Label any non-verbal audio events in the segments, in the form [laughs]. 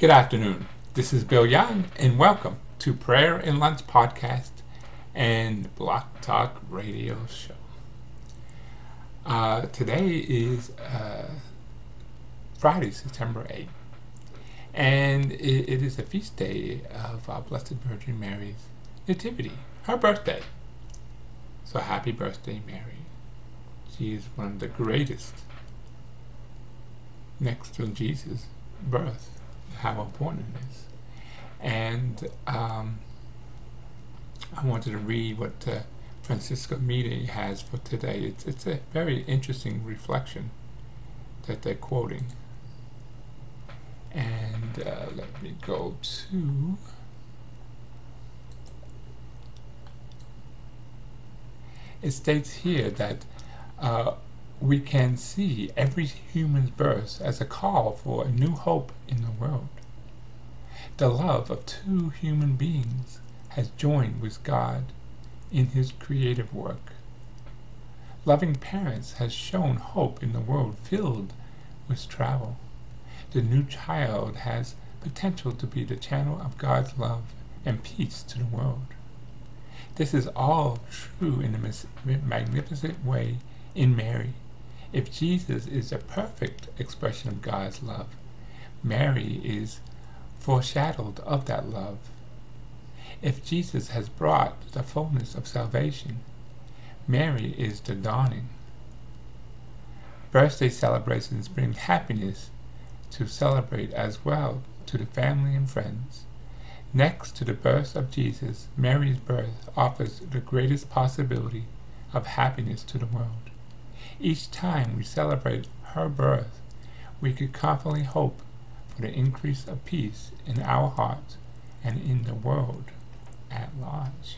Good afternoon. This is Bill Young, and welcome to Prayer and Lunch Podcast and Blog Talk Radio Show. Uh, today is uh, Friday, September 8th, and it, it is a feast day of our Blessed Virgin Mary's Nativity, her birthday. So happy birthday, Mary. She is one of the greatest next to Jesus' birth, how important it is. And um, I wanted to read what uh, Franciscan Media has for today. It's, it's a very interesting reflection that they're quoting. And uh, let me go to. It states here that uh, we can see every human's birth as a call for a new hope in the world. The love of two human beings has joined with God in his creative work. Loving parents has shown hope in the world filled with travel. The new child has potential to be the channel of God's love and peace to the world. This is all true in a magnificent way in Mary if Jesus is a perfect expression of God's love, Mary is foreshadowed of that love. If Jesus has brought the fullness of salvation, Mary is the dawning. Birthday celebrations bring happiness to celebrate as well to the family and friends. Next to the birth of Jesus, Mary's birth offers the greatest possibility of happiness to the world. Each time we celebrate her birth, we could confidently hope for the increase of peace in our hearts and in the world at large.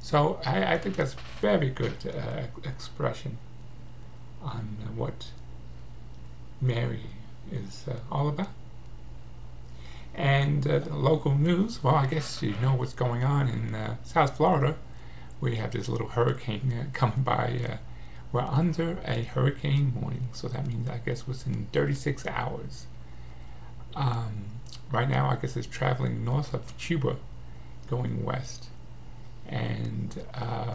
So I, I think that's very good uh, expression on what Mary is uh, all about. And uh, local news, well, I guess you know what's going on in uh, South Florida we have this little hurricane uh, coming by. Uh, we're under a hurricane warning, so that means I guess within 36 hours. Um, right now, I guess it's traveling north of Cuba, going west, and uh,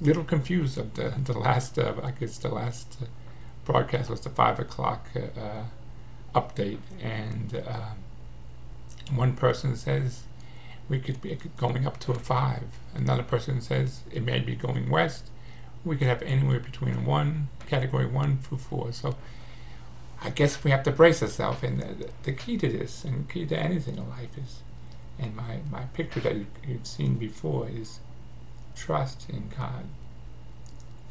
little confused of the the last. Uh, I guess the last uh, broadcast was the five o'clock uh, update, and one person says we could be going up to a 5. Another person says it may be going west. We could have anywhere between a 1, category 1 through 4. So I guess we have to brace ourselves. And the, the, key to this, and key to anything in life is, and my, my picture that you, you've seen before is trust in God.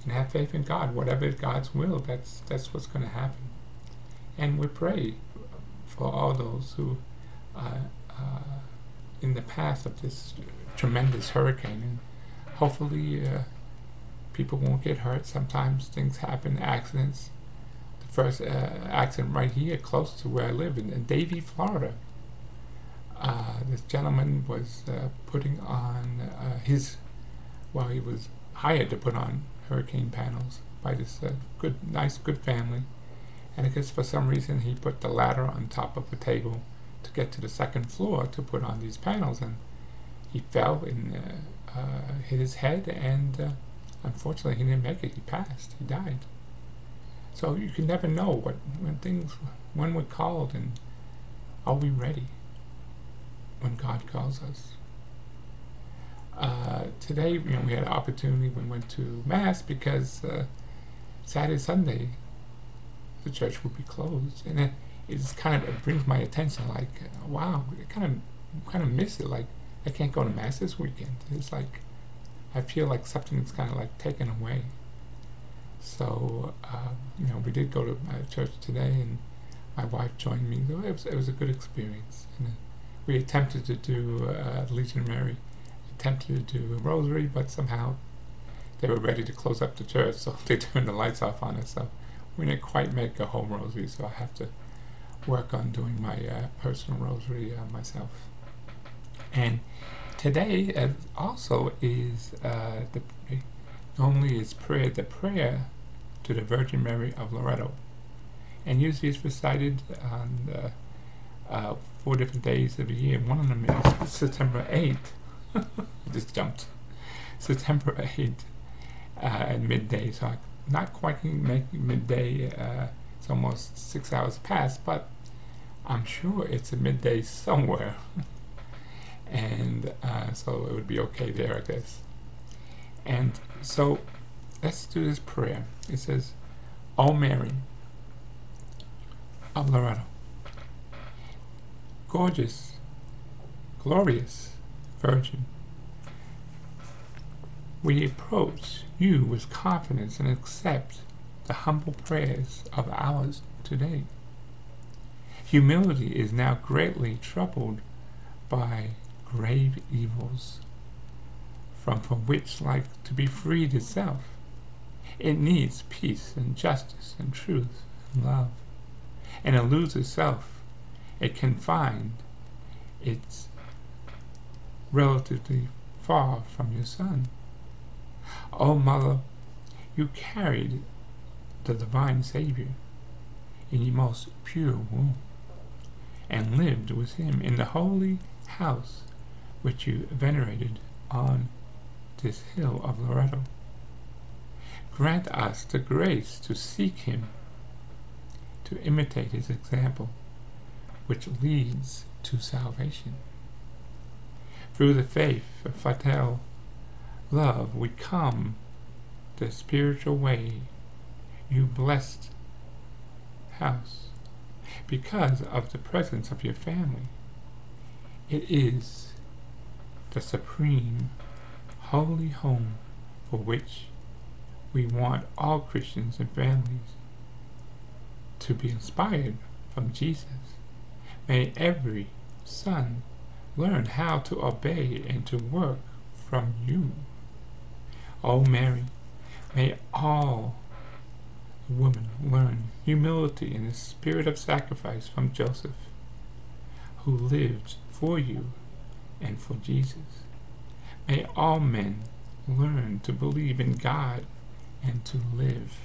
And have faith in God. Whatever God's will, that's, that's what's going to happen. And we pray for all those who uh, uh, in the path of this tremendous hurricane, and hopefully uh, people won't get hurt. Sometimes things happen, accidents. The first uh, accident right here, close to where I live, in, in Davie, Florida. Uh, this gentleman was uh, putting on uh, his, well, he was hired to put on hurricane panels by this uh, good, nice, good family. And I guess for some reason he put the ladder on top of the table to get to the second floor to put on these panels, and he fell and uh, uh, hit his head, and uh, unfortunately, he didn't make it. He passed. He died. So you can never know what when things when we're called, and are we ready when God calls us? Uh, today, you know, we had an opportunity. When we went to mass because uh, Saturday, Sunday, the church would be closed, and then it's kind of it brings my attention. Like, wow, I kind of kind of miss it. Like, I can't go to mass this weekend. It's like I feel like something's kind of like taken away. So, uh, you know, we did go to church today, and my wife joined me. It was it was a good experience. And we attempted to do uh, Legion Mary, attempted to do a rosary, but somehow they were ready to close up the church, [laughs] so they turned the lights off on us. So we didn't quite make a home rosary, so I have to work on doing my uh, personal rosary uh, myself. And today uh, also is uh, the normally is prayer the prayer to the Virgin Mary of Loretto, and usually it's recited on uh, four different days of the year. One of them is September 8th. [laughs] just jumped. September 8th uh, at midday, so I'm not quite making midday. Uh, it's almost six hours past, but I'm sure it's a midday somewhere. and uh, so it would be okay there, I guess. And so let's do this prayer. It says, O Mary of Loretto, gorgeous, glorious Virgin, we approach you with confidence and accept the humble prayers of ours today. Humility is now greatly troubled by grave evils, from, from which, like to be freed itself, it needs peace and justice and truth and love, and eludes itself. It can find it's relatively far from your son. O oh, Mother, you carried the divine Savior in your most pure womb, and lived with him in the holy house which you venerated on this hill of Loretto. Grant us the grace to seek him, to imitate his example, which leads to salvation. Through the faith of Fatel love we come the spiritual way you blessed house because of the presence of your family. It is the supreme holy home for which we want all Christians and families to be inspired from Jesus. May every son learn how to obey and to work from you. O Mary, may all women learn humility and the spirit of sacrifice from Joseph, who lived for you and for Jesus. May all men learn to believe in God and to live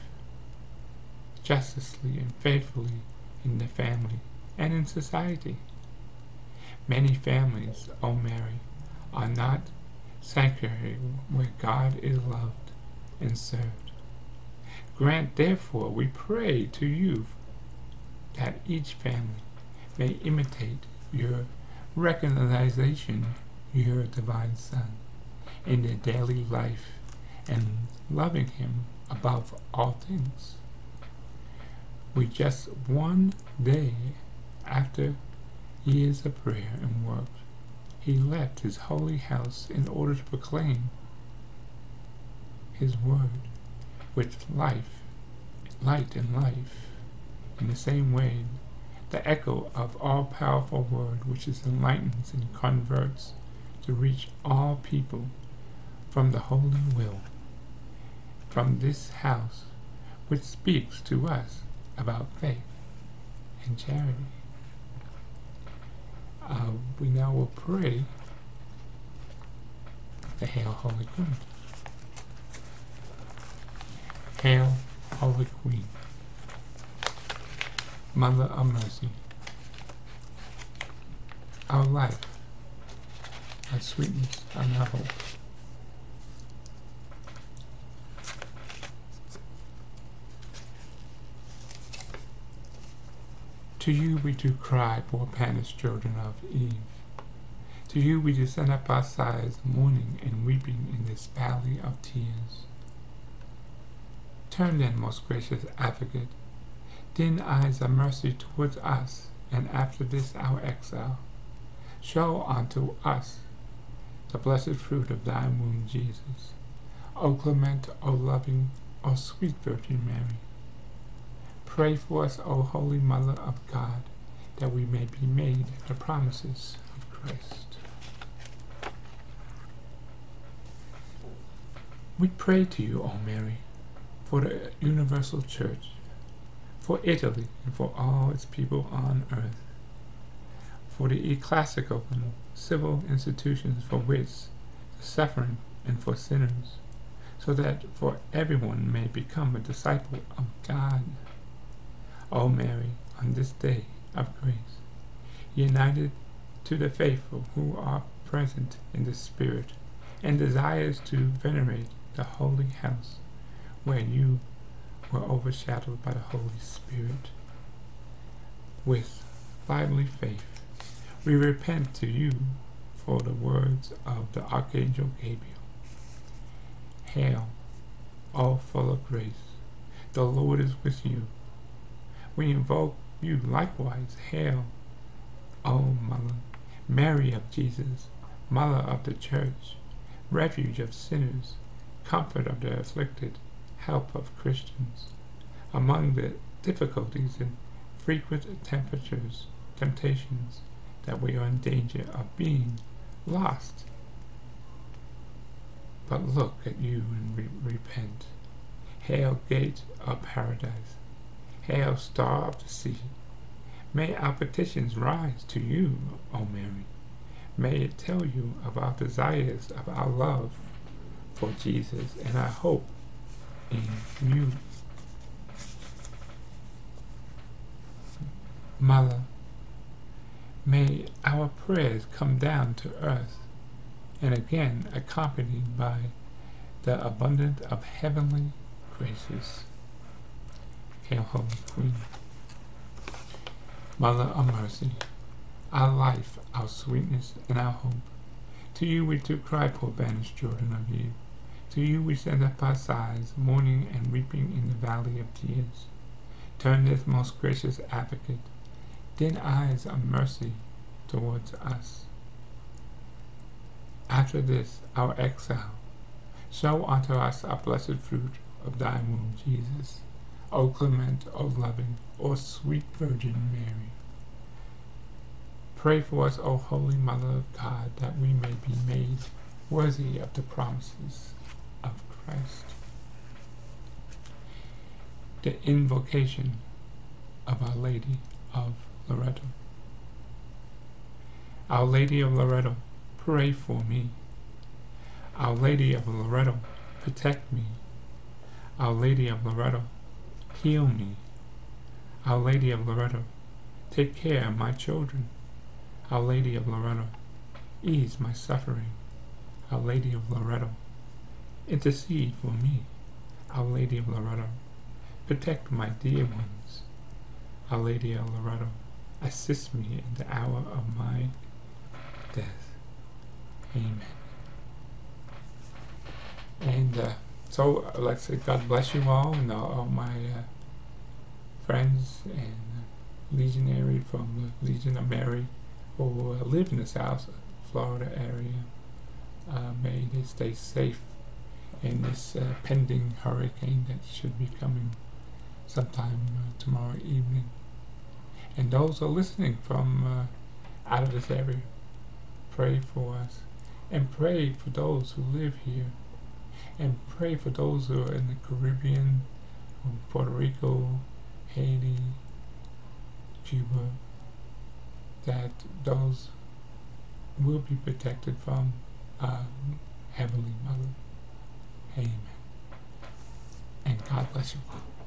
justly and faithfully in the family and in society. Many families, O Mary, are not sanctuary where God is loved and served. Grant, therefore, we pray to you that each family may imitate your recognition, your divine Son, in their daily life and loving Him above all things. We just one day after years of prayer and work he left his holy house in order to proclaim his word, which life, light and life, in the same way, the echo of all-powerful word which is enlightens and converts to reach all people from the holy will, from this house which speaks to us about faith and charity uh, we now will pray the Hail Holy Queen. Hail Holy Queen, Mother of Mercy, our life, our sweetness, and our hope. To you we do cry, poor banished children of Eve. To you we do send up our sighs, mourning and weeping in this valley of tears. Turn then, most gracious advocate, then eyes of mercy towards us, and after this our exile, show unto us the blessed fruit of thy womb, Jesus. O clement, O loving, O sweet Virgin Mary, Pray for us, O Holy Mother of God, that we may be made the promises of Christ. We pray to you, O Mary, for the universal church, for Italy, and for all its people on earth, for the ecclesiastical and civil institutions for which the suffering and for sinners, so that for everyone may become a disciple of God. O Mary, on this day of grace, united to the faithful who are present in the Spirit and desires to venerate the holy house where you were overshadowed by the Holy Spirit. With lively faith, we repent to you for the words of the Archangel Gabriel. Hail, all full of grace, the Lord is with you. We invoke you likewise. Hail, O Mother, Mary of Jesus, Mother of the Church, refuge of sinners, comfort of the afflicted, help of Christians. Among the difficulties and frequent temperatures, temptations, that we are in danger of being lost. But look at you and re- repent. Hail, gate of paradise. Hail, star of the sea. May our petitions rise to you, O Mary. May it tell you of our desires, of our love for Jesus, and our hope you. Mother, may our prayers come down to earth, and again accompanied by the abundance of heavenly graces. Hail, Holy Queen. Mother of mercy, our life, our sweetness, and our hope. To you we do cry, poor banished children of Eve. To you we send up our sighs, mourning and weeping in the valley of tears. Turn this most gracious advocate, then eyes of mercy towards us. After this, our exile, show unto us our blessed fruit of thy womb, Jesus. O clement, O loving, O sweet Virgin Mary. Pray for us, O Holy Mother of God, that we may be made worthy of the promises Christ. The invocation of Our Lady of Loretto. Our Lady of Loretto, pray for me. Our Lady of Loretto, protect me. Our Lady of Loretto, heal me. Our Lady of Loretto, take care of my children. Our Lady of Loretto, ease my suffering. Our Lady of Loretto, intercede for me. Our Lady of Loretto, protect my dear ones. Our Lady of Loretto, assist me in the hour of my death. Amen. And uh, so, uh, let's say God bless you all and all, my uh, friends and legionary from the Legion of Mary who uh, live in the South Florida area. Uh, may they stay safe in this uh, pending hurricane that should be coming sometime uh, tomorrow evening. And those are listening from uh, out of this area, pray for us. And pray for those who live here. And pray for those who are in the Caribbean, Puerto Rico, Haiti, Cuba, that those will be protected from uh, Heavenly Mother. Amen. And God bless you all.